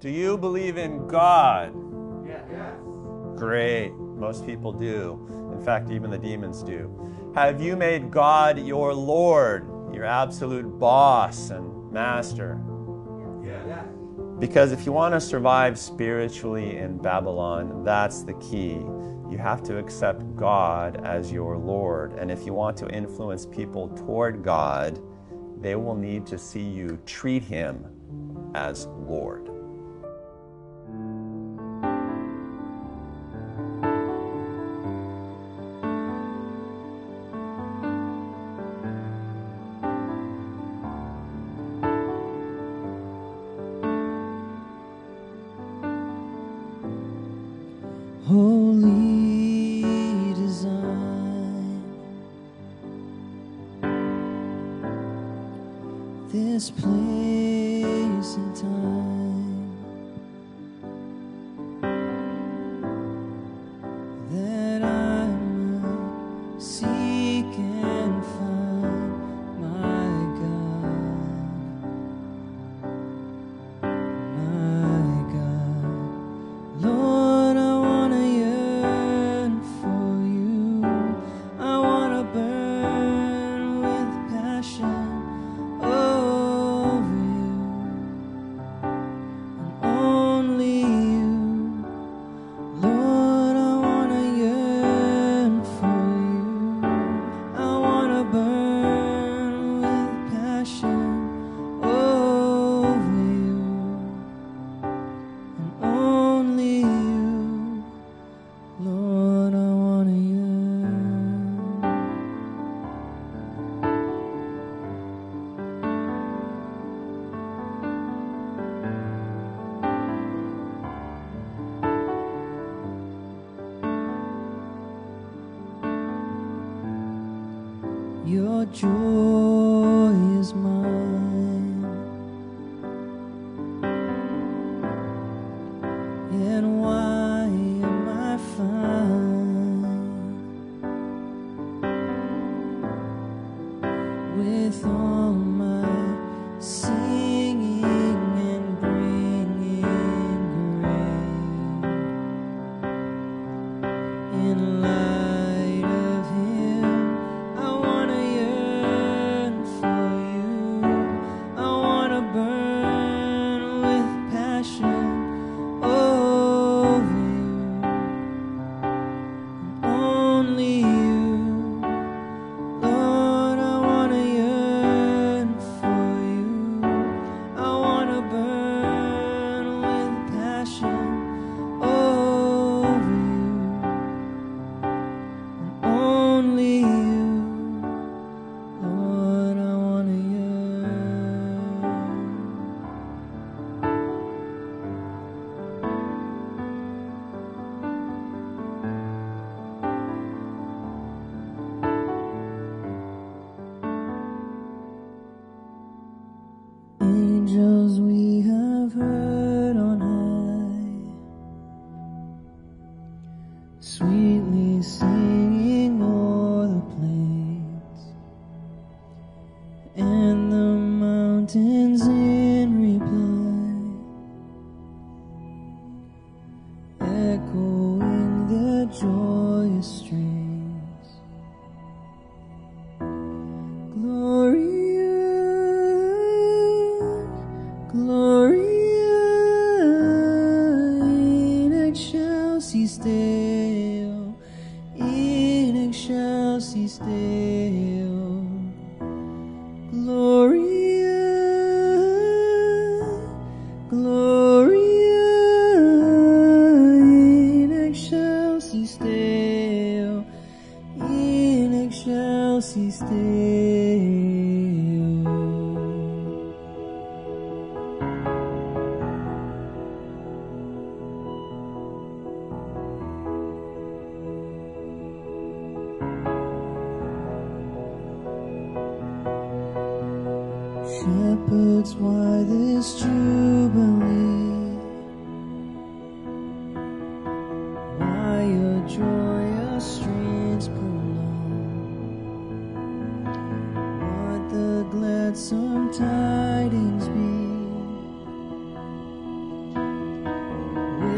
Do you believe in God? Yes. Great. Most people do. In fact, even the demons do. Have you made God your Lord, your absolute boss and master? Yes. Because if you want to survive spiritually in Babylon, that's the key. You have to accept God as your Lord. And if you want to influence people toward God, they will need to see you treat Him as Lord.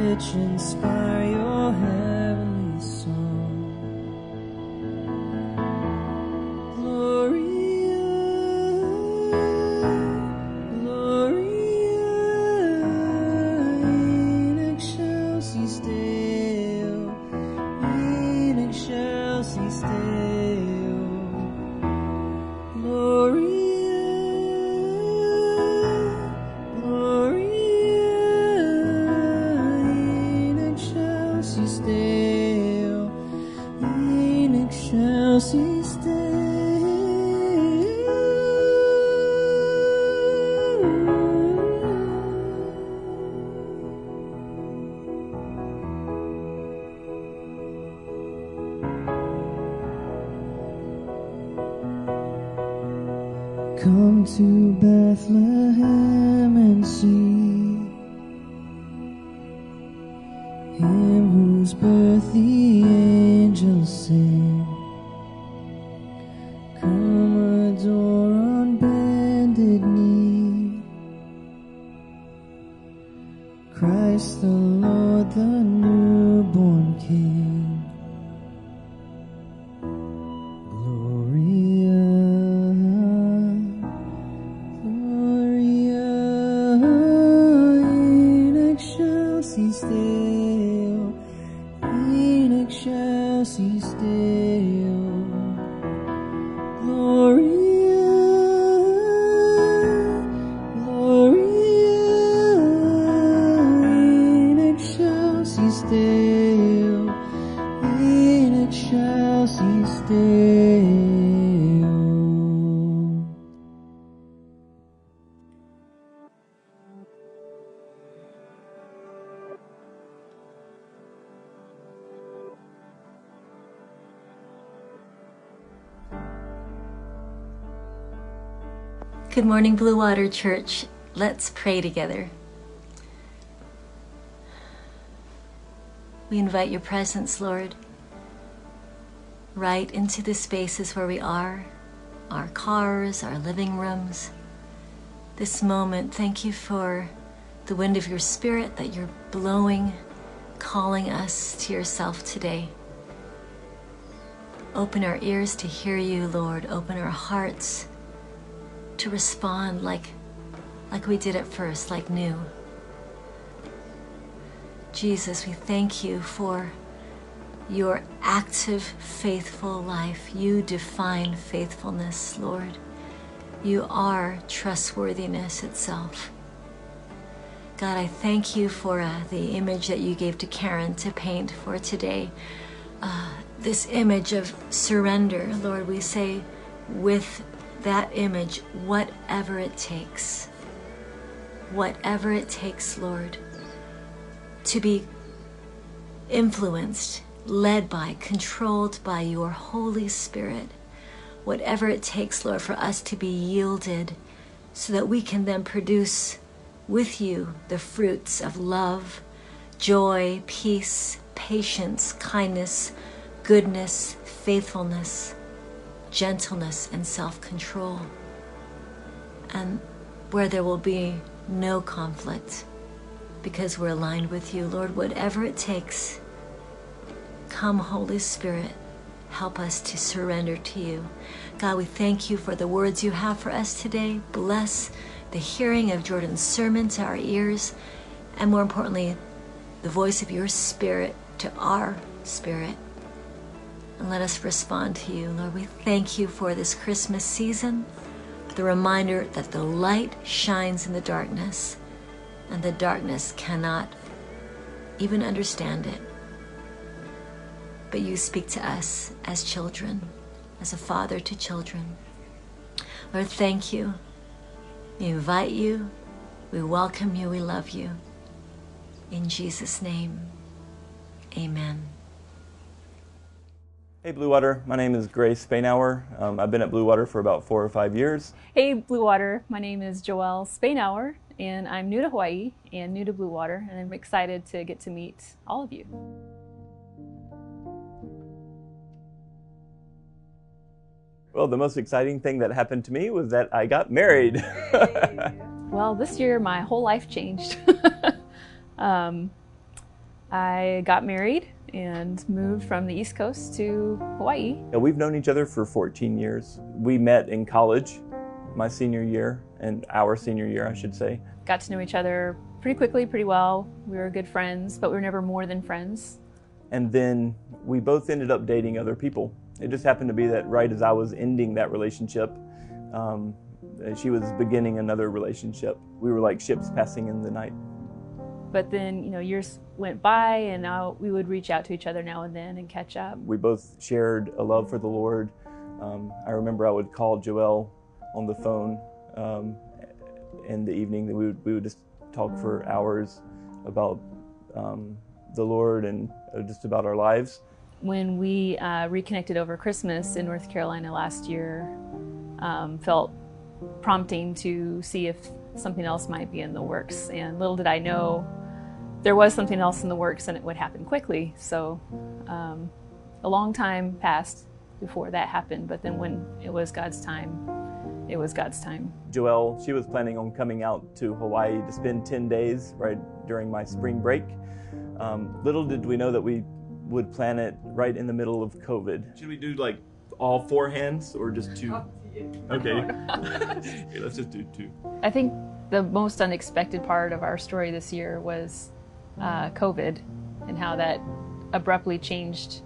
Which inspire your heavenly Good morning, Blue Water Church. Let's pray together. We invite your presence, Lord, right into the spaces where we are our cars, our living rooms. This moment, thank you for the wind of your spirit that you're blowing, calling us to yourself today. Open our ears to hear you, Lord. Open our hearts to respond like like we did at first, like new. Jesus, we thank you for your active, faithful life. You define faithfulness, Lord. You are trustworthiness itself. God, I thank you for uh, the image that you gave to Karen to paint for today. Uh, this image of surrender, Lord, we say with that image, whatever it takes, whatever it takes, Lord, to be influenced, led by, controlled by your Holy Spirit. Whatever it takes, Lord, for us to be yielded so that we can then produce with you the fruits of love, joy, peace, patience, kindness, goodness, faithfulness, gentleness, and self control. And where there will be no conflict because we're aligned with you, Lord, whatever it takes, come, Holy Spirit, help us to surrender to you. God, we thank you for the words you have for us today. Bless the hearing of Jordan's sermon to our ears, and more importantly, the voice of your spirit to our spirit. And let us respond to you. Lord, we thank you for this Christmas season, the reminder that the light shines in the darkness, and the darkness cannot even understand it. But you speak to us as children, as a father to children. Lord, thank you. We invite you. We welcome you. We love you. In Jesus' name, amen. Hey Blue Water, my name is Gray Spainauer. Um, I've been at Blue Water for about four or five years. Hey Blue Water, my name is Joelle Spainauer and I'm new to Hawaii and new to Blue Water and I'm excited to get to meet all of you. Well, the most exciting thing that happened to me was that I got married. Well, this year my whole life changed. um, I got married and moved from the East Coast to Hawaii. Yeah, we've known each other for 14 years. We met in college, my senior year, and our senior year, I should say. Got to know each other pretty quickly, pretty well. We were good friends, but we were never more than friends. And then we both ended up dating other people. It just happened to be that right as I was ending that relationship, um, she was beginning another relationship. We were like ships passing in the night. But then, you know, years went by and now we would reach out to each other now and then and catch up. We both shared a love for the Lord. Um, I remember I would call Joelle on the phone um, in the evening. We would, we would just talk for hours about um, the Lord and uh, just about our lives. When we uh, reconnected over Christmas in North Carolina last year, um, felt prompting to see if something else might be in the works. And little did I know there was something else in the works and it would happen quickly. So um, a long time passed before that happened, but then when it was God's time, it was God's time. Joelle, she was planning on coming out to Hawaii to spend 10 days right during my spring break. Um, little did we know that we would plan it right in the middle of COVID. Should we do like all four hands or just two? Okay. okay, let's just do two. I think the most unexpected part of our story this year was uh, COVID and how that abruptly changed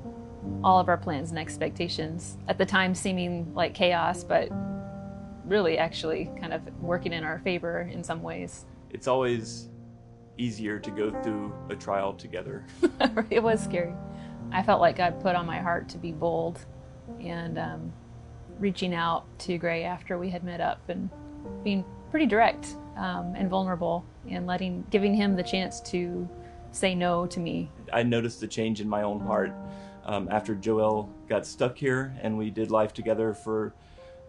all of our plans and expectations. At the time, seeming like chaos, but really actually kind of working in our favor in some ways. It's always easier to go through a trial together. it was scary. I felt like God put on my heart to be bold and um, reaching out to Gray after we had met up and being pretty direct um, and vulnerable and letting giving him the chance to say no to me. I noticed the change in my own heart um, after Joelle got stuck here and we did life together for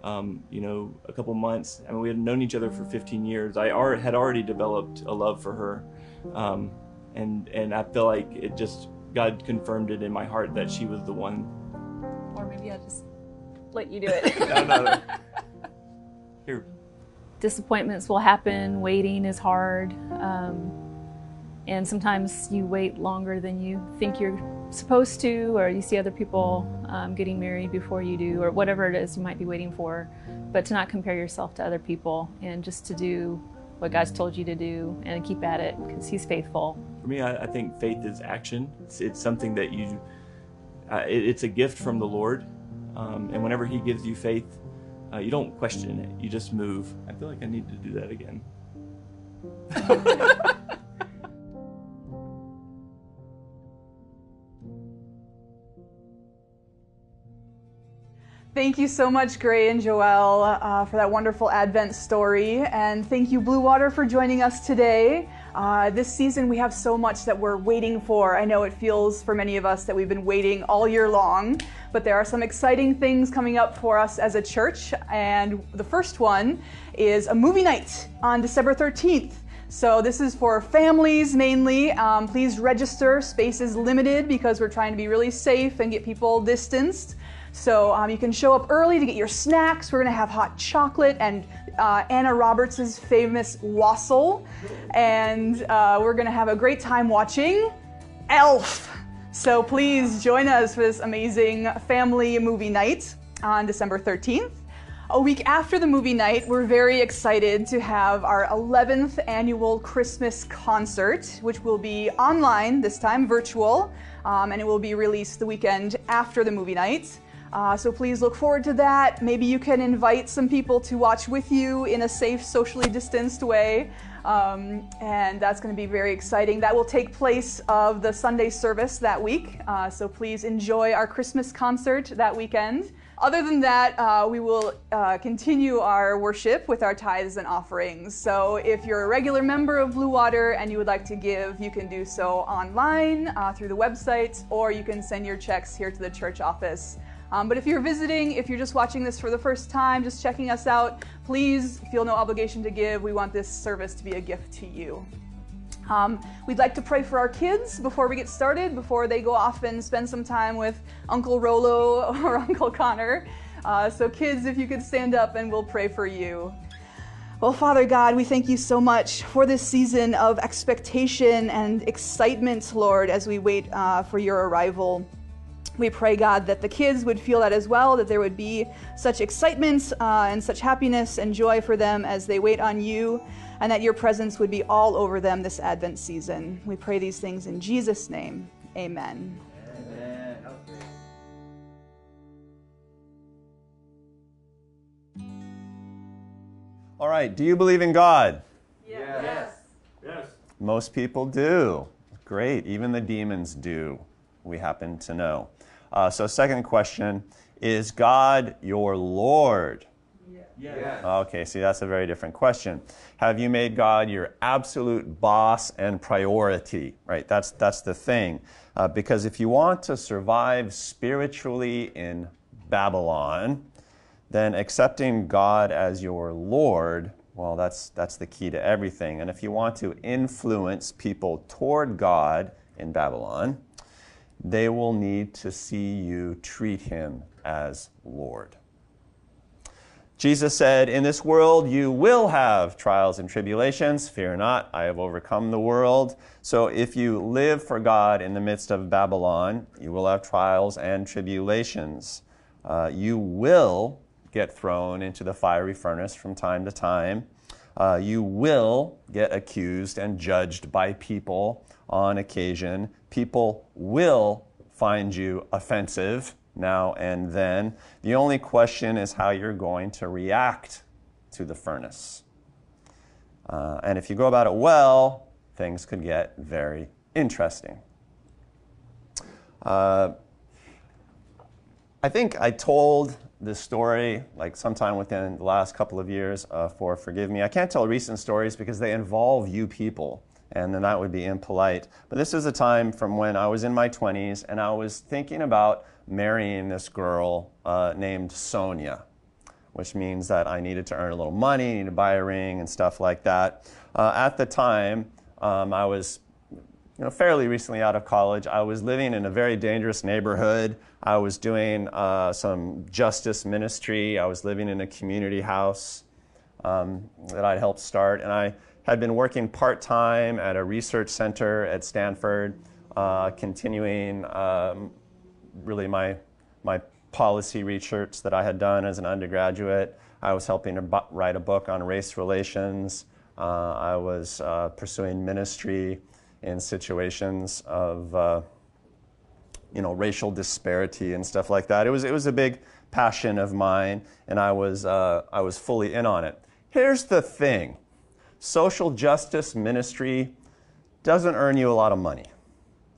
um, you know a couple months. I mean, we had known each other for 15 years. I had already developed a love for her, um, and and I feel like it just God confirmed it in my heart that she was the one. Or maybe I just let you do it. no, no, no. Here. Disappointments will happen. Waiting is hard. Um, and sometimes you wait longer than you think you're supposed to, or you see other people um, getting married before you do, or whatever it is you might be waiting for. But to not compare yourself to other people and just to do what God's told you to do and keep at it because He's faithful. For me, I, I, think faith is action. It's, it's something that you, uh, it, it's a gift from the Lord. Um, and whenever He gives you faith, uh, you don't question it, you just move. I feel like I need to do that again. Thank you so much, Gray and Joelle, uh, for that wonderful Advent story. And thank you, Blue Water, for joining us today. Uh, this season, we have so much that we're waiting for. I know it feels for many of us that we've been waiting all year long, but there are some exciting things coming up for us as a church. And the first one is a movie night on December 13th. So this is for families mainly. Um, please register. Space is limited because we're trying to be really safe and get people distanced. So um, you can show up early to get your snacks. We're gonna have hot chocolate and uh, Anna Roberts' famous wassail, and uh, we're gonna have a great time watching Elf. So please join us for this amazing family movie night on December 13th. A week after the movie night, we're very excited to have our 11th annual Christmas concert, which will be online, this time virtual, um, and it will be released the weekend after the movie night. Uh, so please look forward to that. Maybe you can invite some people to watch with you in a safe, socially distanced way. Um, and that's going to be very exciting. That will take place of the Sunday service that week. Uh, so please enjoy our Christmas concert that weekend. Other than that, uh, we will uh, continue our worship with our tithes and offerings. So if you're a regular member of Blue Water and you would like to give, you can do so online uh, through the website, or you can send your checks here to the church office. Um, but if you're visiting, if you're just watching this for the first time, just checking us out, please feel no obligation to give. We want this service to be a gift to you. Um, we'd like to pray for our kids before we get started, before they go off and spend some time with Uncle Rolo or Uncle Connor. Uh, so, kids, if you could stand up and we'll pray for you. Well, Father God, we thank you so much for this season of expectation and excitement, Lord, as we wait uh, for your arrival. We pray, God, that the kids would feel that as well, that there would be such excitement uh, and such happiness and joy for them as they wait on you, and that your presence would be all over them this Advent season. We pray these things in Jesus' name. Amen. All right, do you believe in God? Yes. Yes. Most people do. Great, even the demons do, we happen to know. Uh, so, second question Is God your Lord? Yes. Okay, see, that's a very different question. Have you made God your absolute boss and priority? Right, that's, that's the thing. Uh, because if you want to survive spiritually in Babylon, then accepting God as your Lord, well, that's, that's the key to everything. And if you want to influence people toward God in Babylon, they will need to see you treat him as Lord. Jesus said, In this world you will have trials and tribulations. Fear not, I have overcome the world. So if you live for God in the midst of Babylon, you will have trials and tribulations. Uh, you will get thrown into the fiery furnace from time to time. Uh, you will get accused and judged by people on occasion. People will find you offensive now and then. The only question is how you're going to react to the furnace. Uh, and if you go about it well, things could get very interesting. Uh, I think I told this story like sometime within the last couple of years uh, for Forgive Me. I can't tell recent stories because they involve you people, and then that would be impolite. But this is a time from when I was in my 20s and I was thinking about marrying this girl uh, named Sonia, which means that I needed to earn a little money, needed to buy a ring, and stuff like that. Uh, at the time, um, I was you know, fairly recently out of college. I was living in a very dangerous neighborhood. I was doing uh, some justice ministry. I was living in a community house um, that I'd helped start. And I had been working part time at a research center at Stanford, uh, continuing um, really my, my policy research that I had done as an undergraduate. I was helping to write a book on race relations. Uh, I was uh, pursuing ministry in situations of uh, you know racial disparity and stuff like that. It was it was a big passion of mine, and I was uh, I was fully in on it. Here's the thing: social justice ministry doesn't earn you a lot of money,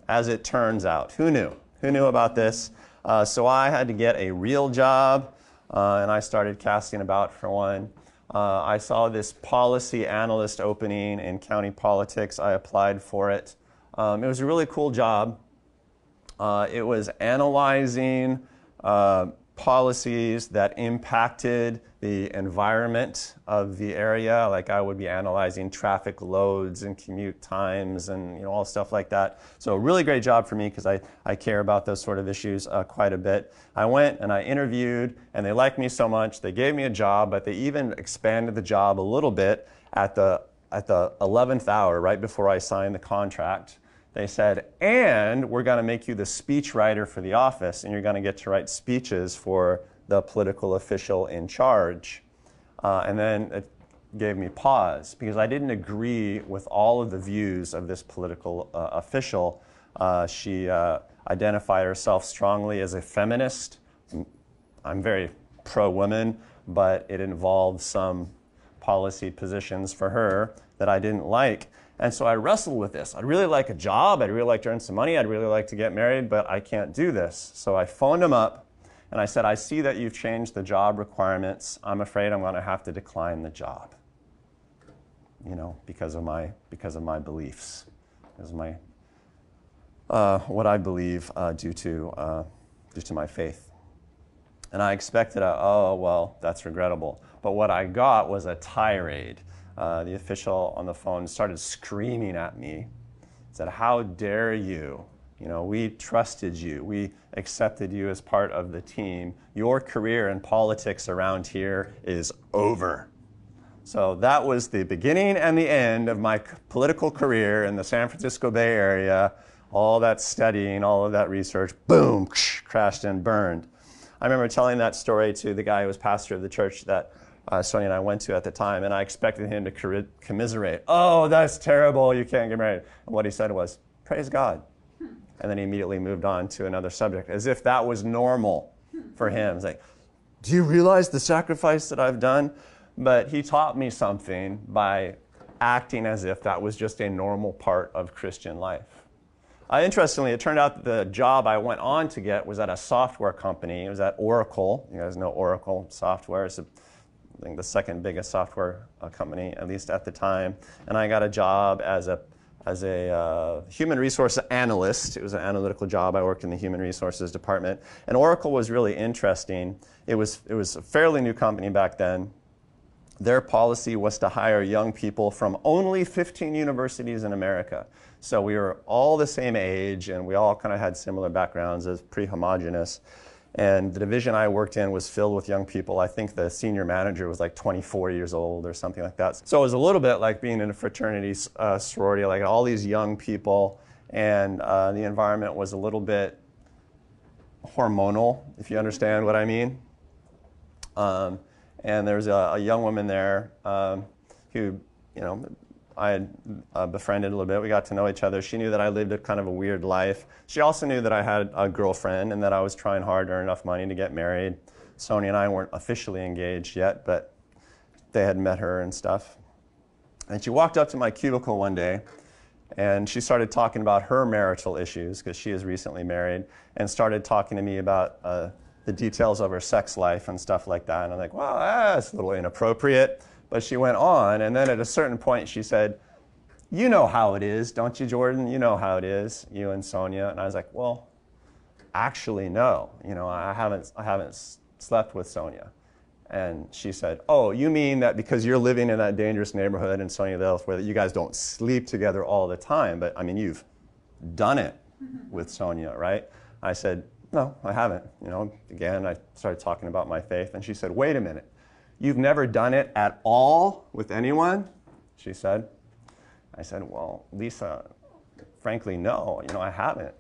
as it turns out. Who knew? Who knew about this? Uh, so I had to get a real job, uh, and I started casting about for one. Uh, I saw this policy analyst opening in county politics. I applied for it. Um, it was a really cool job. Uh, it was analyzing uh, policies that impacted the environment of the area. Like I would be analyzing traffic loads and commute times and you know all stuff like that. So a really great job for me because I, I care about those sort of issues uh, quite a bit. I went and I interviewed and they liked me so much. They gave me a job, but they even expanded the job a little bit at the at the 11th hour, right before I signed the contract. They said, and we're going to make you the speech writer for the office, and you're going to get to write speeches for the political official in charge. Uh, and then it gave me pause because I didn't agree with all of the views of this political uh, official. Uh, she uh, identified herself strongly as a feminist. I'm very pro woman, but it involved some policy positions for her that I didn't like. And so I wrestled with this. I'd really like a job. I'd really like to earn some money. I'd really like to get married, but I can't do this. So I phoned him up and I said, I see that you've changed the job requirements. I'm afraid I'm going to have to decline the job. You know, because of my, because of my beliefs, because my, uh, what I believe uh, due, to, uh, due to my faith. And I expected, a, oh, well, that's regrettable. But what I got was a tirade uh, the official on the phone started screaming at me, said, How dare you? You know, we trusted you. We accepted you as part of the team. Your career in politics around here is over. So that was the beginning and the end of my political career in the San Francisco Bay Area. All that studying, all of that research, boom, crashed and burned. I remember telling that story to the guy who was pastor of the church that uh, Sonia and I went to at the time, and I expected him to commiserate. Oh, that's terrible. You can't get married. And what he said was, Praise God. And then he immediately moved on to another subject, as if that was normal for him. It's like, Do you realize the sacrifice that I've done? but he taught me something by acting as if that was just a normal part of Christian life. Uh, interestingly, it turned out that the job I went on to get was at a software company. It was at Oracle. You guys know Oracle software. It's, a, I think, the second biggest software uh, company, at least at the time. And I got a job as a as a uh, human resource analyst. It was an analytical job. I worked in the human resources department. And Oracle was really interesting. It was, it was a fairly new company back then. Their policy was to hire young people from only 15 universities in America. So we were all the same age and we all kind of had similar backgrounds, as pretty homogenous. And the division I worked in was filled with young people. I think the senior manager was like 24 years old or something like that. So it was a little bit like being in a fraternity uh, sorority, like all these young people, and uh, the environment was a little bit hormonal, if you understand what I mean. Um, and there was a, a young woman there um, who, you know, I had uh, befriended a little bit. We got to know each other. She knew that I lived a kind of a weird life. She also knew that I had a girlfriend and that I was trying hard to earn enough money to get married. Sonia and I weren't officially engaged yet, but they had met her and stuff. And she walked up to my cubicle one day and she started talking about her marital issues because she is recently married and started talking to me about uh, the details of her sex life and stuff like that. And I'm like, well, that's a little inappropriate. But she went on, and then at a certain point, she said, You know how it is, don't you, Jordan? You know how it is, you and Sonia. And I was like, Well, actually, no. You know, I haven't, I haven't slept with Sonia. And she said, Oh, you mean that because you're living in that dangerous neighborhood in Sunnyvale where you guys don't sleep together all the time, but I mean, you've done it mm-hmm. with Sonia, right? I said, no, I haven't. You know, again, I started talking about my faith, and she said, Wait a minute. You've never done it at all with anyone? She said. I said, Well, Lisa, frankly, no, you know, I haven't.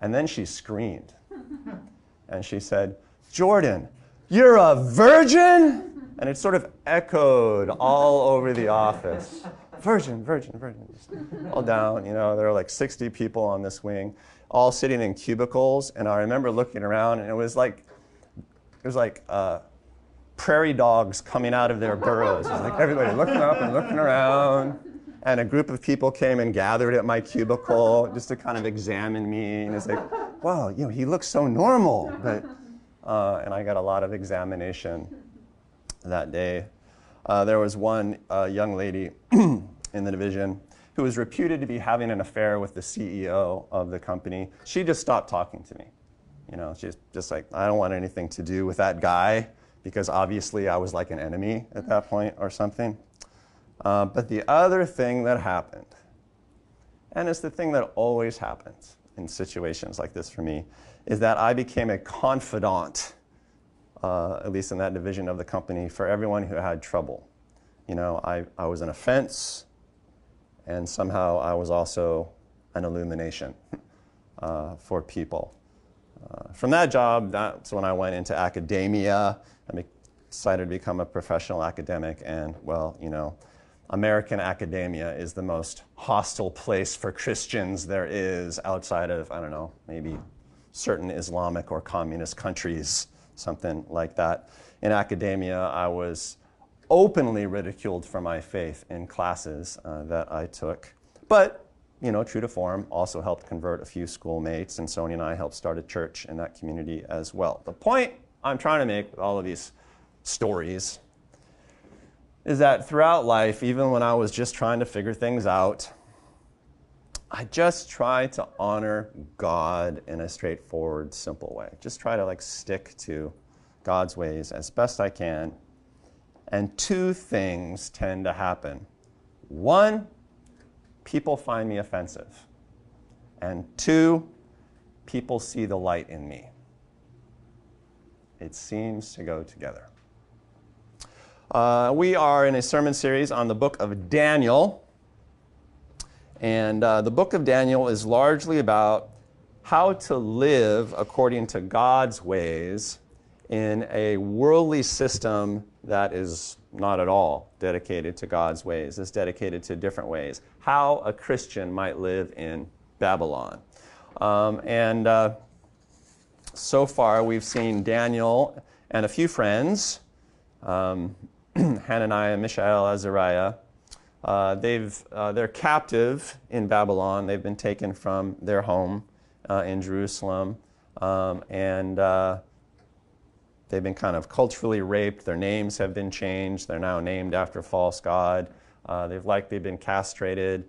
And then she screamed. and she said, Jordan, you're a virgin? And it sort of echoed all over the office. Virgin, virgin, virgin. all down, you know, there are like 60 people on this wing all sitting in cubicles, and I remember looking around, and it was like it was like uh, prairie dogs coming out of their burrows. Like everybody looking up and looking around, and a group of people came and gathered at my cubicle just to kind of examine me, and it's like, wow, you know, he looks so normal, but uh, and I got a lot of examination that day. Uh, there was one uh, young lady in the division who was reputed to be having an affair with the CEO of the company, she just stopped talking to me. You know, she's just like, I don't want anything to do with that guy because obviously I was like an enemy at that point or something. Uh, but the other thing that happened, and it's the thing that always happens in situations like this for me, is that I became a confidant, uh, at least in that division of the company, for everyone who had trouble. You know, I, I was an offense and somehow I was also an illumination uh, for people. Uh, from that job, that's when I went into academia. I decided to become a professional academic, and well, you know, American academia is the most hostile place for Christians there is outside of, I don't know, maybe certain Islamic or communist countries, something like that. In academia, I was openly ridiculed for my faith in classes uh, that I took. But, you know, true to form, also helped convert a few schoolmates, and Sonia and I helped start a church in that community as well. The point I'm trying to make with all of these stories is that throughout life, even when I was just trying to figure things out, I just try to honor God in a straightforward, simple way. Just try to like stick to God's ways as best I can and two things tend to happen. One, people find me offensive. And two, people see the light in me. It seems to go together. Uh, we are in a sermon series on the book of Daniel. And uh, the book of Daniel is largely about how to live according to God's ways in a worldly system that is not at all dedicated to God's ways, is dedicated to different ways. How a Christian might live in Babylon. Um, and uh, so far, we've seen Daniel and a few friends, um, Hananiah, Mishael, Azariah. Uh, they've, uh, they're captive in Babylon. They've been taken from their home uh, in Jerusalem. Um, and uh, they've been kind of culturally raped. Their names have been changed. They're now named after false god. Uh, they've likely been castrated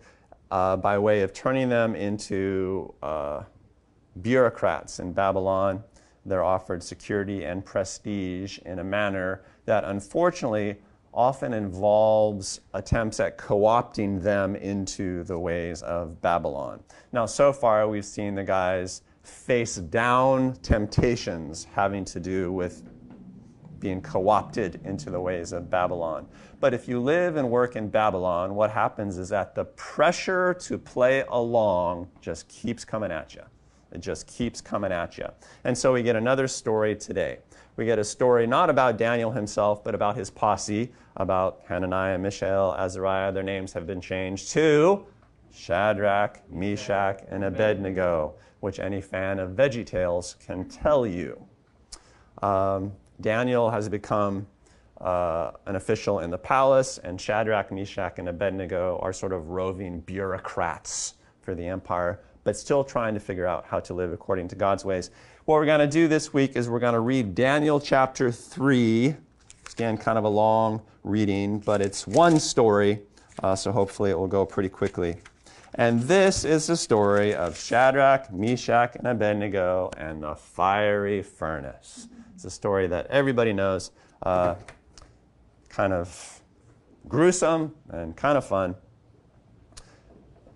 uh, by way of turning them into uh, bureaucrats in Babylon. They're offered security and prestige in a manner that unfortunately often involves attempts at co opting them into the ways of Babylon. Now, so far, we've seen the guys face down temptations having to do with being co opted into the ways of Babylon. But if you live and work in Babylon, what happens is that the pressure to play along just keeps coming at you. It just keeps coming at you. And so we get another story today. We get a story not about Daniel himself, but about his posse, about Hananiah, Mishael, Azariah. Their names have been changed to Shadrach, Meshach, and Abednego, which any fan of VeggieTales can tell you. Um, Daniel has become uh, an official in the palace, and Shadrach, Meshach, and Abednego are sort of roving bureaucrats for the empire, but still trying to figure out how to live according to God's ways. What we're going to do this week is we're going to read Daniel chapter 3. It's Again, kind of a long reading, but it's one story, uh, so hopefully it will go pretty quickly. And this is the story of Shadrach, Meshach, and Abednego and the fiery furnace. It's a story that everybody knows, uh, kind of gruesome and kind of fun.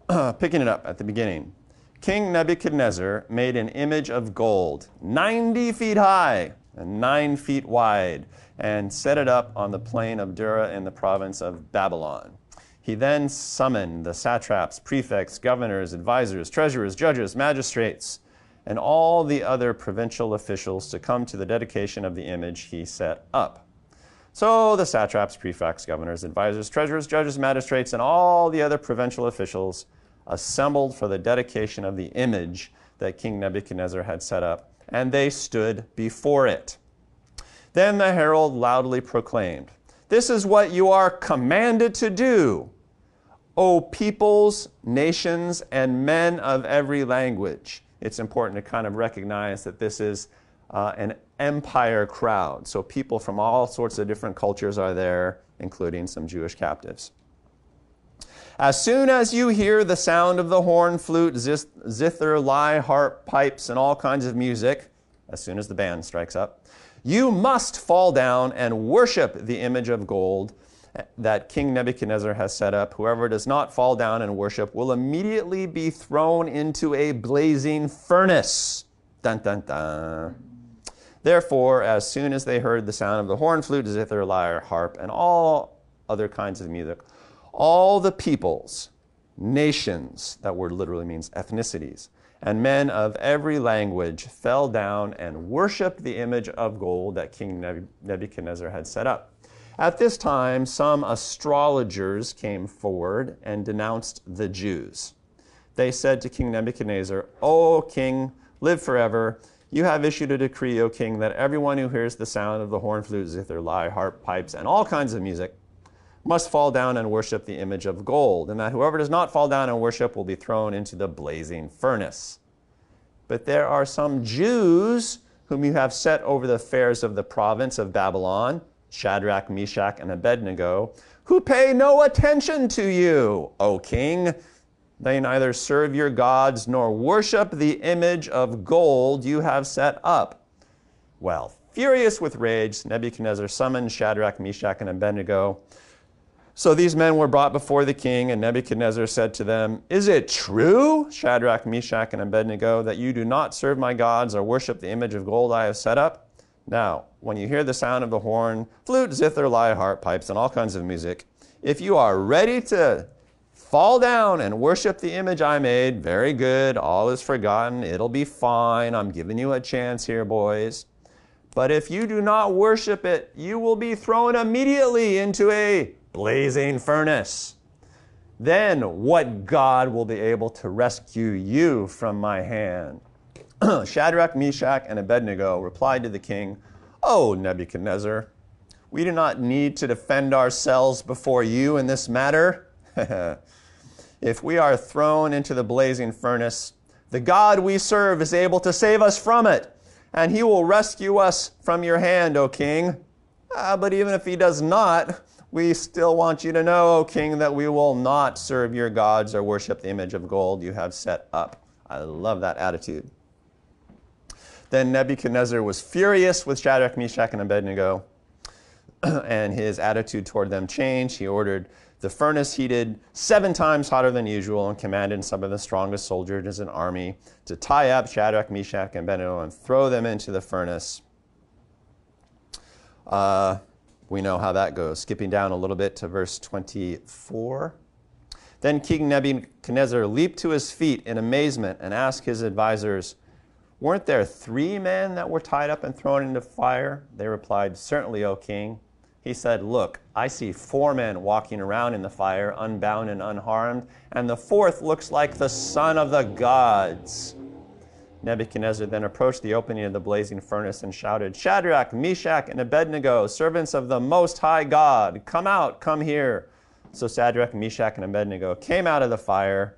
Picking it up at the beginning. King Nebuchadnezzar made an image of gold, 90 feet high and 9 feet wide, and set it up on the plain of Dura in the province of Babylon. He then summoned the satraps, prefects, governors, advisors, treasurers, judges, magistrates, and all the other provincial officials to come to the dedication of the image he set up. So the satraps, prefects, governors, advisors, treasurers, judges, magistrates, and all the other provincial officials assembled for the dedication of the image that King Nebuchadnezzar had set up, and they stood before it. Then the herald loudly proclaimed, This is what you are commanded to do, O peoples, nations, and men of every language. It's important to kind of recognize that this is uh, an empire crowd. So people from all sorts of different cultures are there, including some Jewish captives. As soon as you hear the sound of the horn, flute, zither, lyre, harp, pipes, and all kinds of music, as soon as the band strikes up, you must fall down and worship the image of gold that King Nebuchadnezzar has set up. Whoever does not fall down and worship will immediately be thrown into a blazing furnace. Dun dun dun. Therefore, as soon as they heard the sound of the horn, flute, zither, lyre, harp, and all other kinds of music, all the peoples, nations, that word literally means ethnicities, and men of every language fell down and worshiped the image of gold that King Nebuchadnezzar had set up. At this time, some astrologers came forward and denounced the Jews. They said to King Nebuchadnezzar, O king, live forever. You have issued a decree, O king, that everyone who hears the sound of the horn, flute, zither, lyre, harp, pipes, and all kinds of music must fall down and worship the image of gold, and that whoever does not fall down and worship will be thrown into the blazing furnace. But there are some Jews whom you have set over the affairs of the province of Babylon, Shadrach, Meshach, and Abednego, who pay no attention to you, O king. They neither serve your gods nor worship the image of gold you have set up. Well, furious with rage, Nebuchadnezzar summoned Shadrach, Meshach, and Abednego so these men were brought before the king, and Nebuchadnezzar said to them, Is it true, Shadrach, Meshach, and Abednego, that you do not serve my gods or worship the image of gold I have set up? Now, when you hear the sound of the horn, flute, zither, lyre, harp, pipes, and all kinds of music, if you are ready to fall down and worship the image I made, very good, all is forgotten, it'll be fine. I'm giving you a chance here, boys. But if you do not worship it, you will be thrown immediately into a blazing furnace. Then what God will be able to rescue you from my hand? Shadrach, Meshach, and Abednego replied to the king, O Nebuchadnezzar, we do not need to defend ourselves before you in this matter. if we are thrown into the blazing furnace, the God we serve is able to save us from it, and he will rescue us from your hand, O king. Uh, but even if he does not, we still want you to know, O king, that we will not serve your gods or worship the image of gold you have set up. I love that attitude. Then Nebuchadnezzar was furious with Shadrach, Meshach, and Abednego, and his attitude toward them changed. He ordered the furnace heated seven times hotter than usual and commanded some of the strongest soldiers in his army to tie up Shadrach, Meshach, and Abednego and throw them into the furnace. Uh, we know how that goes. Skipping down a little bit to verse 24. Then King Nebuchadnezzar leaped to his feet in amazement and asked his advisors, Weren't there three men that were tied up and thrown into fire? They replied, Certainly, O king. He said, Look, I see four men walking around in the fire, unbound and unharmed, and the fourth looks like the son of the gods. Nebuchadnezzar then approached the opening of the blazing furnace and shouted, Shadrach, Meshach, and Abednego, servants of the Most High God, come out, come here. So Shadrach, Meshach, and Abednego came out of the fire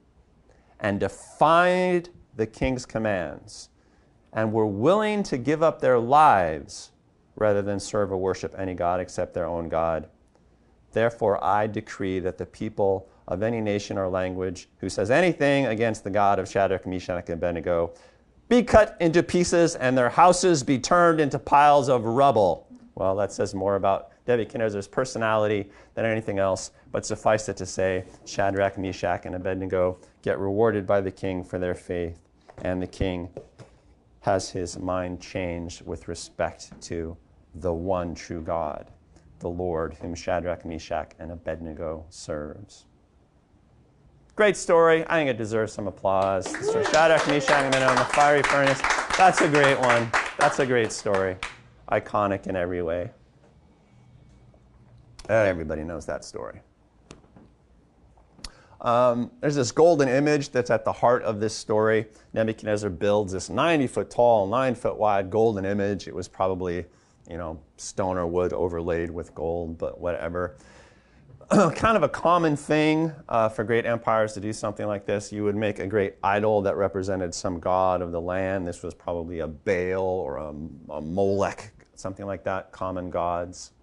and defied the king's commands and were willing to give up their lives rather than serve or worship any God except their own God. Therefore, I decree that the people of any nation or language who says anything against the God of Shadrach, Meshach, and Abednego be cut into pieces and their houses be turned into piles of rubble. Well, that says more about Nebuchadnezzar's personality than anything else, but suffice it to say, Shadrach, Meshach, and Abednego get rewarded by the king for their faith, and the king has his mind changed with respect to the one true God, the Lord, whom Shadrach, Meshach, and Abednego serves. Great story. I think it deserves some applause. Shadrach, Meshach, and Abednego in the fiery furnace. That's a great one. That's a great story. Iconic in every way. Everybody knows that story. Um, there's this golden image that's at the heart of this story. Nebuchadnezzar builds this 90 foot tall, 9 foot wide golden image. It was probably, you know, stone or wood overlaid with gold, but whatever. kind of a common thing uh, for great empires to do something like this. You would make a great idol that represented some god of the land. This was probably a Baal or a, a Molech, something like that, common gods.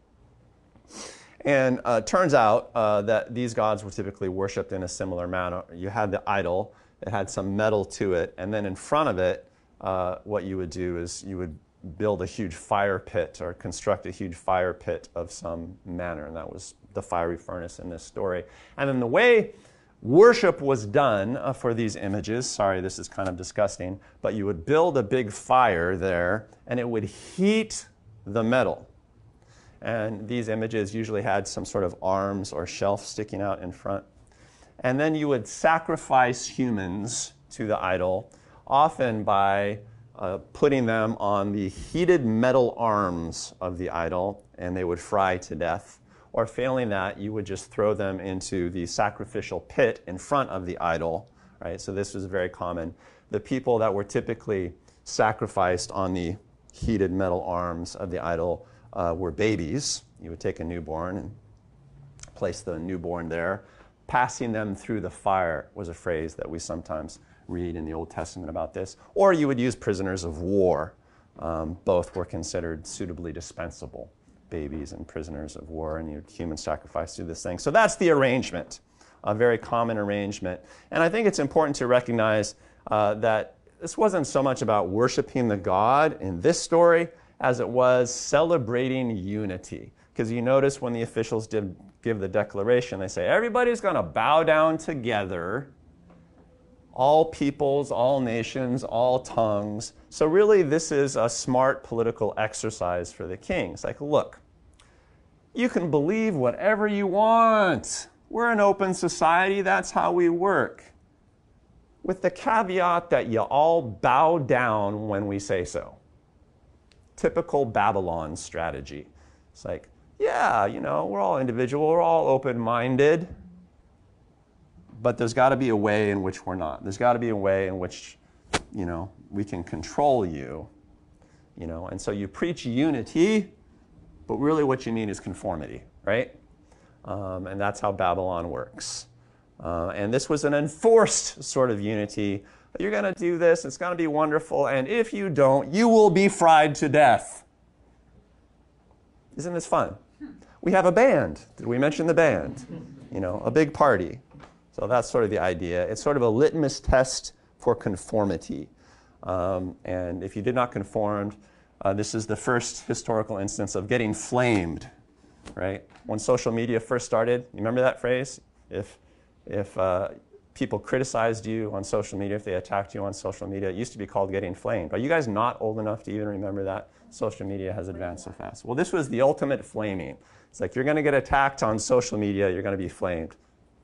And uh, turns out uh, that these gods were typically worshipped in a similar manner. You had the idol, it had some metal to it, and then in front of it, uh, what you would do is you would build a huge fire pit or construct a huge fire pit of some manner, and that was the fiery furnace in this story. And then the way worship was done uh, for these images, sorry, this is kind of disgusting, but you would build a big fire there, and it would heat the metal. And these images usually had some sort of arms or shelf sticking out in front. And then you would sacrifice humans to the idol, often by uh, putting them on the heated metal arms of the idol, and they would fry to death. Or failing that, you would just throw them into the sacrificial pit in front of the idol. Right? So this was very common. The people that were typically sacrificed on the heated metal arms of the idol uh, were babies. You would take a newborn and place the newborn there. Passing them through the fire was a phrase that we sometimes read in the Old Testament about this. Or you would use prisoners of war. Um, both were considered suitably dispensable babies and prisoners of war, and you human sacrifice do this thing. So that's the arrangement, a very common arrangement. And I think it's important to recognize uh, that this wasn't so much about worshiping the God in this story as it was celebrating unity. Because you notice when the officials did give the declaration, they say, everybody's going to bow down together all peoples, all nations, all tongues. So, really, this is a smart political exercise for the king. It's like, look, you can believe whatever you want. We're an open society, that's how we work. With the caveat that you all bow down when we say so. Typical Babylon strategy. It's like, yeah, you know, we're all individual, we're all open minded but there's got to be a way in which we're not. There's got to be a way in which, you know, we can control you, you know. And so you preach unity, but really what you need is conformity, right? Um, and that's how Babylon works. Uh, and this was an enforced sort of unity. You're going to do this, it's going to be wonderful, and if you don't, you will be fried to death. Isn't this fun? We have a band. Did we mention the band? You know, a big party. So that's sort of the idea. It's sort of a litmus test for conformity. Um, and if you did not conform, uh, this is the first historical instance of getting flamed, right? When social media first started, you remember that phrase? If, if uh, people criticized you on social media, if they attacked you on social media, it used to be called getting flamed. Are you guys not old enough to even remember that? Social media has advanced so fast. Well, this was the ultimate flaming. It's like you're going to get attacked on social media, you're going to be flamed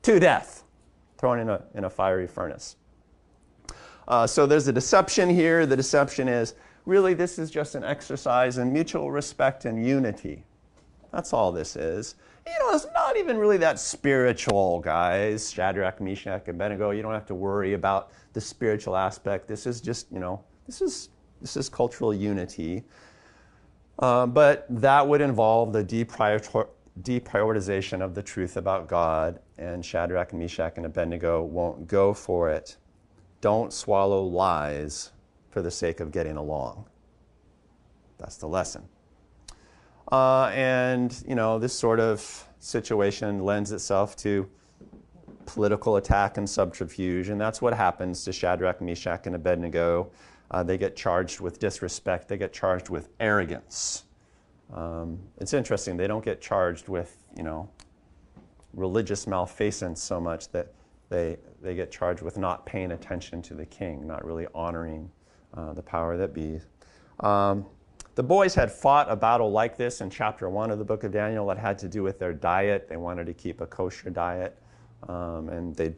to death thrown in a, in a fiery furnace. Uh, so there's a deception here. The deception is really this is just an exercise in mutual respect and unity. That's all this is. You know, it's not even really that spiritual, guys. Shadrach, Meshach, and Abednego. You don't have to worry about the spiritual aspect. This is just, you know, this is this is cultural unity. Uh, but that would involve the deprior- deprioritization of the truth about God, and Shadrach, and Meshach, and Abednego won't go for it. Don't swallow lies for the sake of getting along. That's the lesson. Uh, and, you know, this sort of situation lends itself to political attack and subterfuge, and that's what happens to Shadrach, Meshach, and Abednego. Uh, they get charged with disrespect, they get charged with arrogance. Um, it's interesting, they don't get charged with, you know, religious malfeasance so much that they, they get charged with not paying attention to the king, not really honoring uh, the power that be. Um, the boys had fought a battle like this in chapter one of the book of Daniel that had to do with their diet. They wanted to keep a kosher diet, um, and they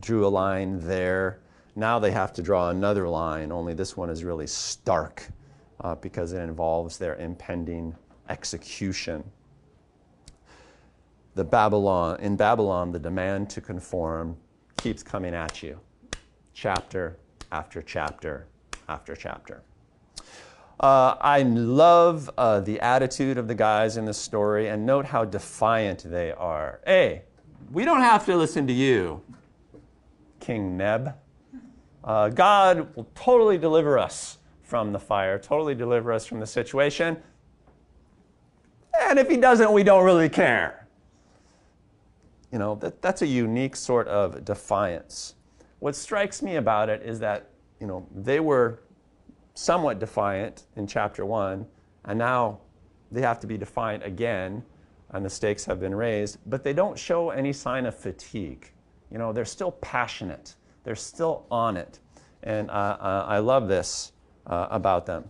drew a line there. Now they have to draw another line, only this one is really stark uh, because it involves their impending execution. The Babylon, in Babylon, the demand to conform keeps coming at you, chapter after chapter after chapter. Uh, I love uh, the attitude of the guys in the story, and note how defiant they are. Hey, we don't have to listen to you, King Neb. Uh, God will totally deliver us from the fire, totally deliver us from the situation. And if he doesn't, we don't really care. You know, that, that's a unique sort of defiance. What strikes me about it is that, you know, they were somewhat defiant in chapter one, and now they have to be defiant again, and the stakes have been raised, but they don't show any sign of fatigue. You know, they're still passionate, they're still on it. And uh, uh, I love this uh, about them.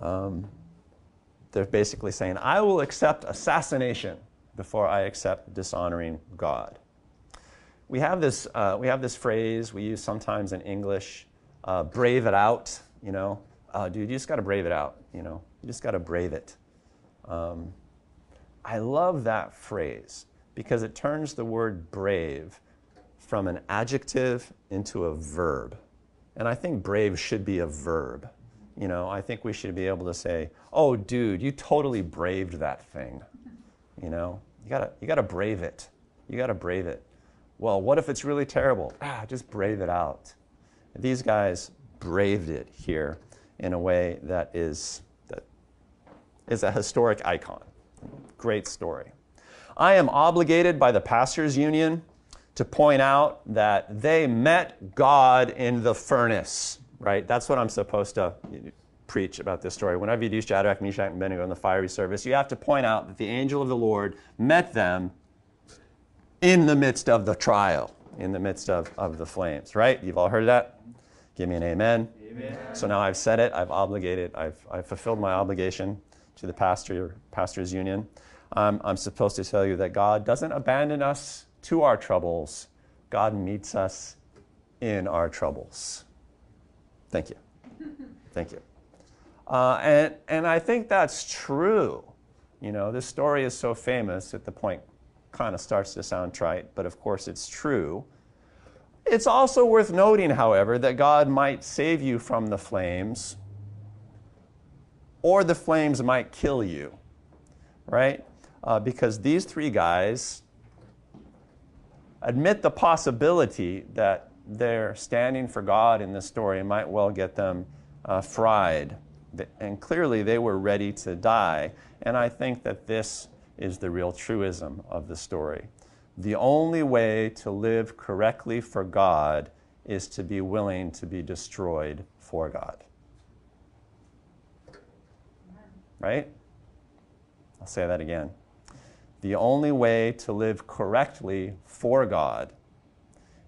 Um, they're basically saying, I will accept assassination before I accept dishonoring God. We have this, uh, we have this phrase we use sometimes in English uh, brave it out, you know. Uh, dude, you just got to brave it out, you know. You just got to brave it. Um, I love that phrase because it turns the word brave from an adjective into a verb. And I think brave should be a verb. You know, I think we should be able to say, "Oh, dude, you totally braved that thing." You know, you gotta you gotta brave it. You gotta brave it. Well, what if it's really terrible? Ah, just brave it out. These guys braved it here in a way that is that is a historic icon. Great story. I am obligated by the Pastors Union to point out that they met God in the furnace, right? That's what I'm supposed to preach about this story. Whenever you do Shadrach, Meshach, and Abednego in the fiery service, you have to point out that the angel of the Lord met them in the midst of the trial, in the midst of, of the flames, right? You've all heard that? Give me an amen. amen. So now I've said it, I've obligated, I've, I've fulfilled my obligation to the pastor, pastors union. Um, I'm supposed to tell you that God doesn't abandon us to our troubles, God meets us in our troubles. Thank you. Thank you. Uh, and, and I think that's true. You know, this story is so famous at the point kind of starts to sound trite, but of course it's true. It's also worth noting, however, that God might save you from the flames, or the flames might kill you, right? Uh, because these three guys admit the possibility that their standing for God in this story might well get them uh, fried. And clearly they were ready to die. And I think that this is the real truism of the story. The only way to live correctly for God is to be willing to be destroyed for God. Right? I'll say that again. The only way to live correctly for God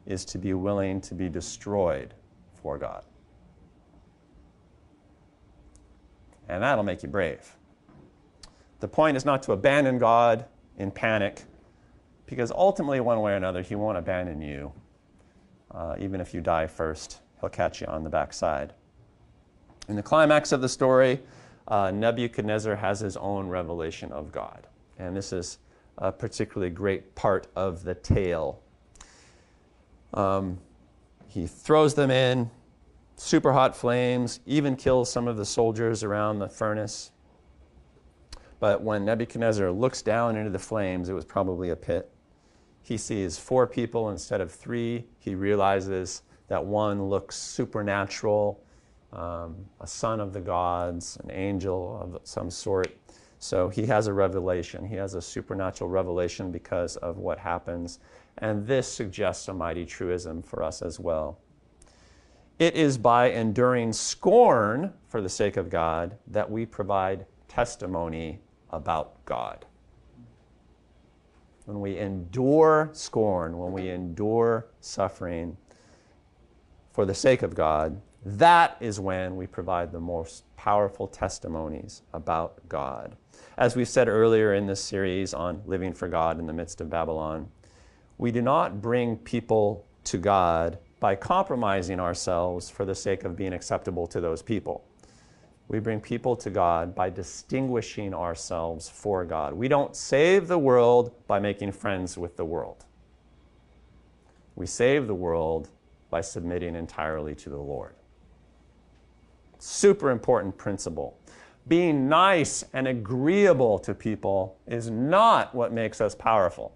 is to be willing to be destroyed for God. And that'll make you brave. The point is not to abandon God in panic, because ultimately, one way or another, He won't abandon you. Uh, even if you die first, He'll catch you on the backside. In the climax of the story, uh, Nebuchadnezzar has his own revelation of God. And this is a particularly great part of the tale. Um, he throws them in, super hot flames, even kills some of the soldiers around the furnace. But when Nebuchadnezzar looks down into the flames, it was probably a pit. He sees four people instead of three. He realizes that one looks supernatural, um, a son of the gods, an angel of some sort. So he has a revelation. He has a supernatural revelation because of what happens. And this suggests a mighty truism for us as well. It is by enduring scorn for the sake of God that we provide testimony about God. When we endure scorn, when we endure suffering for the sake of God, that is when we provide the most powerful testimonies about God. As we said earlier in this series on living for God in the midst of Babylon, we do not bring people to God by compromising ourselves for the sake of being acceptable to those people. We bring people to God by distinguishing ourselves for God. We don't save the world by making friends with the world. We save the world by submitting entirely to the Lord. Super important principle being nice and agreeable to people is not what makes us powerful.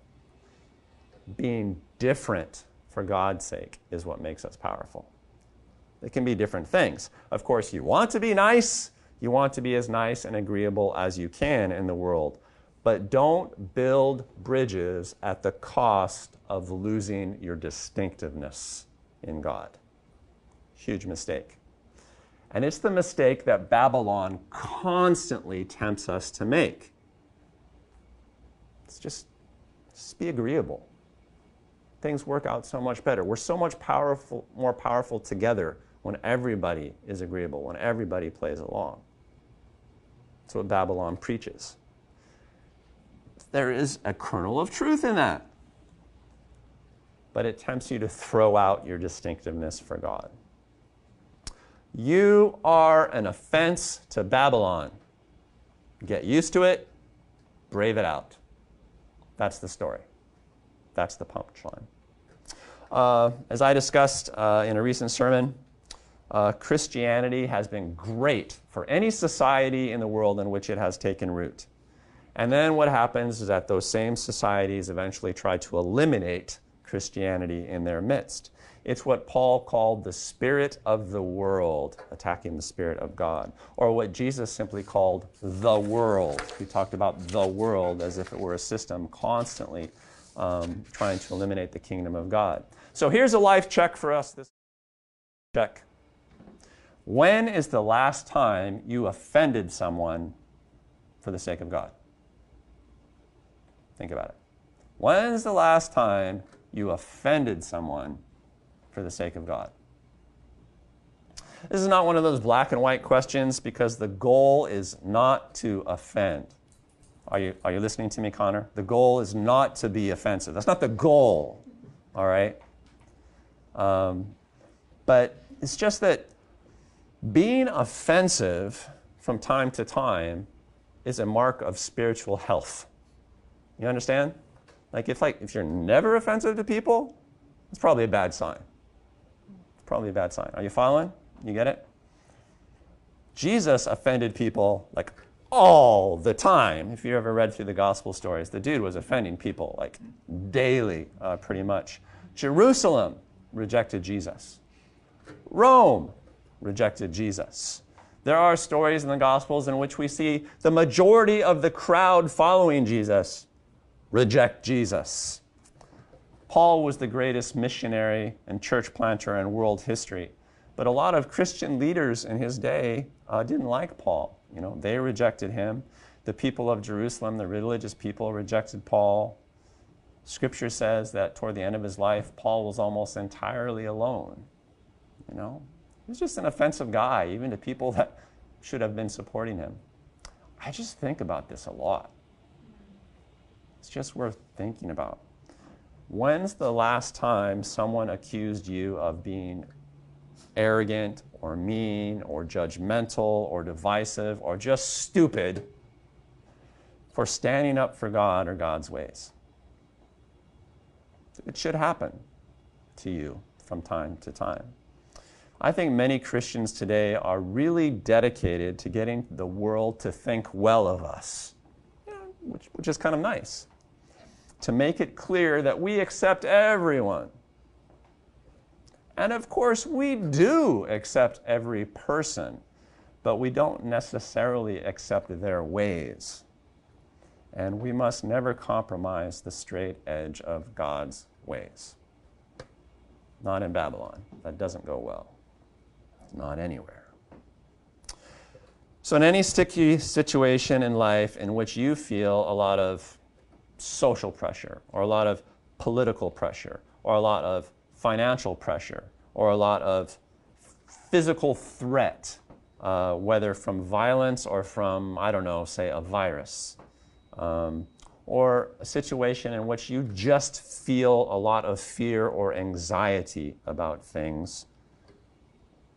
Being different for God's sake is what makes us powerful. It can be different things. Of course, you want to be nice, you want to be as nice and agreeable as you can in the world, but don't build bridges at the cost of losing your distinctiveness in God. Huge mistake. And it's the mistake that Babylon constantly tempts us to make. It's just, just be agreeable. Things work out so much better. We're so much powerful, more powerful together when everybody is agreeable, when everybody plays along. That's what Babylon preaches. There is a kernel of truth in that. But it tempts you to throw out your distinctiveness for God. You are an offense to Babylon. Get used to it, brave it out. That's the story. That's the punchline. Uh, as I discussed uh, in a recent sermon, uh, Christianity has been great for any society in the world in which it has taken root. And then what happens is that those same societies eventually try to eliminate Christianity in their midst. It's what Paul called the spirit of the world attacking the spirit of God, or what Jesus simply called the world. He talked about the world as if it were a system constantly um, trying to eliminate the kingdom of God. So here's a life check for us. This check. When is the last time you offended someone for the sake of God? Think about it. When's the last time you offended someone for the sake of God? This is not one of those black and white questions because the goal is not to offend. Are you, are you listening to me, Connor? The goal is not to be offensive. That's not the goal, all right? Um, but it's just that being offensive from time to time is a mark of spiritual health. You understand? Like if like if you're never offensive to people, it's probably a bad sign. It's probably a bad sign. Are you following? You get it? Jesus offended people like all the time. If you ever read through the gospel stories, the dude was offending people like daily, uh, pretty much. Jerusalem rejected Jesus. Rome rejected Jesus. There are stories in the Gospels in which we see the majority of the crowd following Jesus reject Jesus. Paul was the greatest missionary and church planter in world history, but a lot of Christian leaders in his day uh, didn't like Paul. You know, they rejected him. The people of Jerusalem, the religious people, rejected Paul. Scripture says that toward the end of his life, Paul was almost entirely alone. You know, He's just an offensive guy, even to people that should have been supporting him. I just think about this a lot. It's just worth thinking about. When's the last time someone accused you of being arrogant or mean or judgmental or divisive or just stupid for standing up for God or God's ways? It should happen to you from time to time. I think many Christians today are really dedicated to getting the world to think well of us, which, which is kind of nice. To make it clear that we accept everyone. And of course, we do accept every person, but we don't necessarily accept their ways. And we must never compromise the straight edge of God's ways. Not in Babylon. That doesn't go well not anywhere. So, in any sticky situation in life in which you feel a lot of social pressure, or a lot of political pressure, or a lot of financial pressure, or a lot of physical threat, uh, whether from violence or from, I don't know, say a virus, um, or a situation in which you just feel a lot of fear or anxiety about things,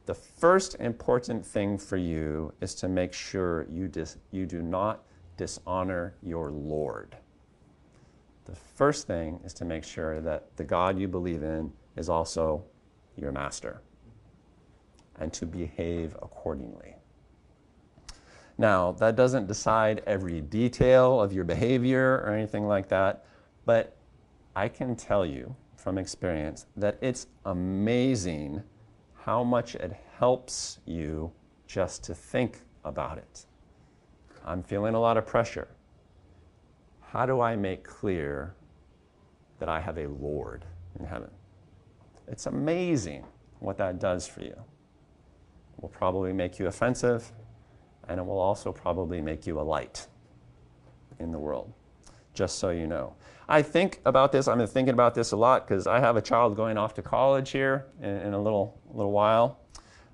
the first important thing for you is to make sure you, dis- you do not dishonor your Lord. The first thing is to make sure that the God you believe in is also your master and to behave accordingly. Now, that doesn't decide every detail of your behavior or anything like that, but I can tell you from experience that it's amazing how much it helps you just to think about it. I'm feeling a lot of pressure. How do I make clear that I have a Lord in heaven? It's amazing what that does for you. It will probably make you offensive, and it will also probably make you a light in the world, just so you know. I think about this. I've been thinking about this a lot because I have a child going off to college here in, in a little, little while.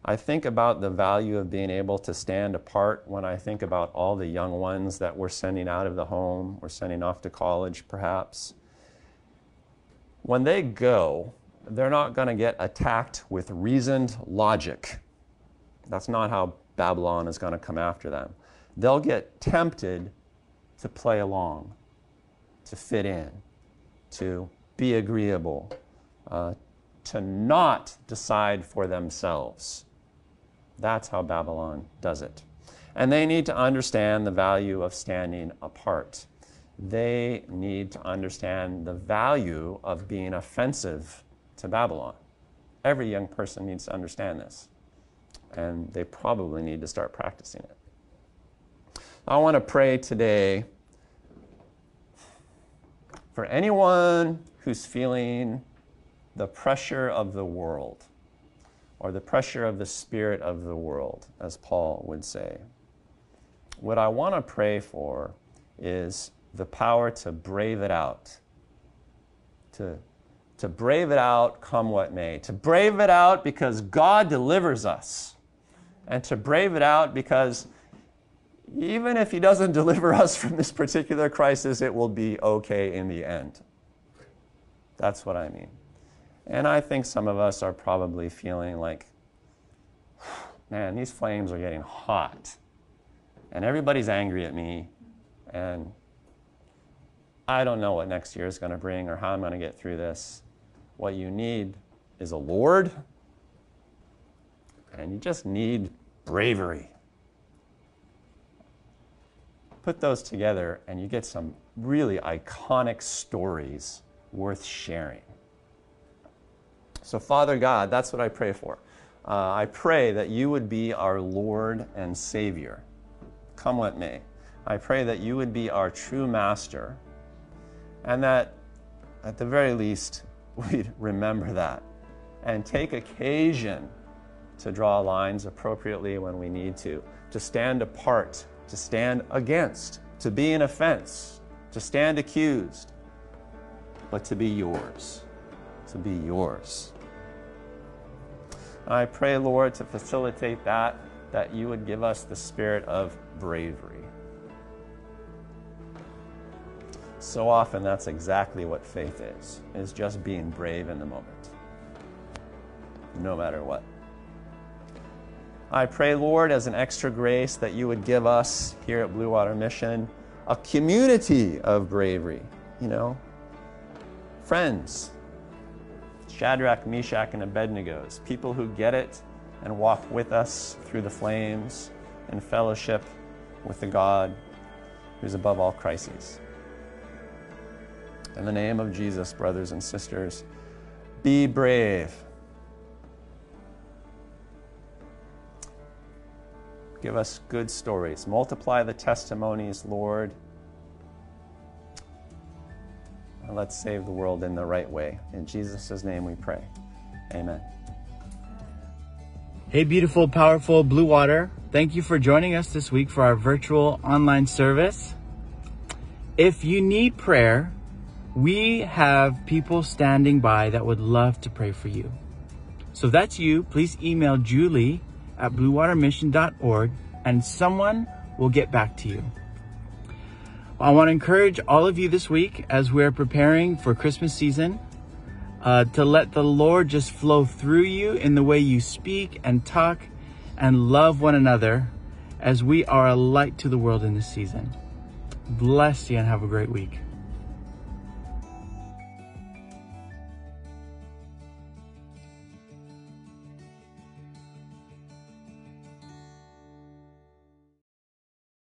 I think about the value of being able to stand apart when I think about all the young ones that we're sending out of the home, we're sending off to college perhaps. When they go, they're not going to get attacked with reasoned logic. That's not how Babylon is going to come after them. They'll get tempted to play along to fit in, to be agreeable, uh, to not decide for themselves. That's how Babylon does it. And they need to understand the value of standing apart. They need to understand the value of being offensive to Babylon. Every young person needs to understand this, and they probably need to start practicing it. I want to pray today for anyone who's feeling the pressure of the world or the pressure of the spirit of the world, as Paul would say. What I want to pray for is the power to brave it out, to, to brave it out come what may, to brave it out because God delivers us, and to brave it out because even if He doesn't deliver us from this particular crisis, it will be okay in the end. That's what I mean. And I think some of us are probably feeling like, man, these flames are getting hot. And everybody's angry at me. And I don't know what next year is going to bring or how I'm going to get through this. What you need is a Lord. And you just need bravery. Put those together, and you get some really iconic stories worth sharing. So, Father God, that's what I pray for. Uh, I pray that you would be our Lord and Savior, come what may. I pray that you would be our true master, and that at the very least, we'd remember that and take occasion to draw lines appropriately when we need to, to stand apart, to stand against, to be an offense, to stand accused, but to be yours, to be yours. I pray, Lord, to facilitate that, that you would give us the spirit of bravery. So often that's exactly what faith is, is just being brave in the moment, no matter what. I pray, Lord, as an extra grace, that you would give us here at Blue Water Mission a community of bravery, you know, friends, Shadrach, Meshach, and Abednego's, people who get it and walk with us through the flames in fellowship with the God who's above all crises. In the name of Jesus, brothers and sisters, be brave. Give us good stories. Multiply the testimonies, Lord. And let's save the world in the right way. In Jesus' name we pray. Amen. Hey, beautiful, powerful Blue Water. Thank you for joining us this week for our virtual online service. If you need prayer, we have people standing by that would love to pray for you. So if that's you, please email Julie at bluewatermission.org and someone will get back to you. I want to encourage all of you this week as we're preparing for Christmas season uh, to let the Lord just flow through you in the way you speak and talk and love one another as we are a light to the world in this season. Bless you and have a great week.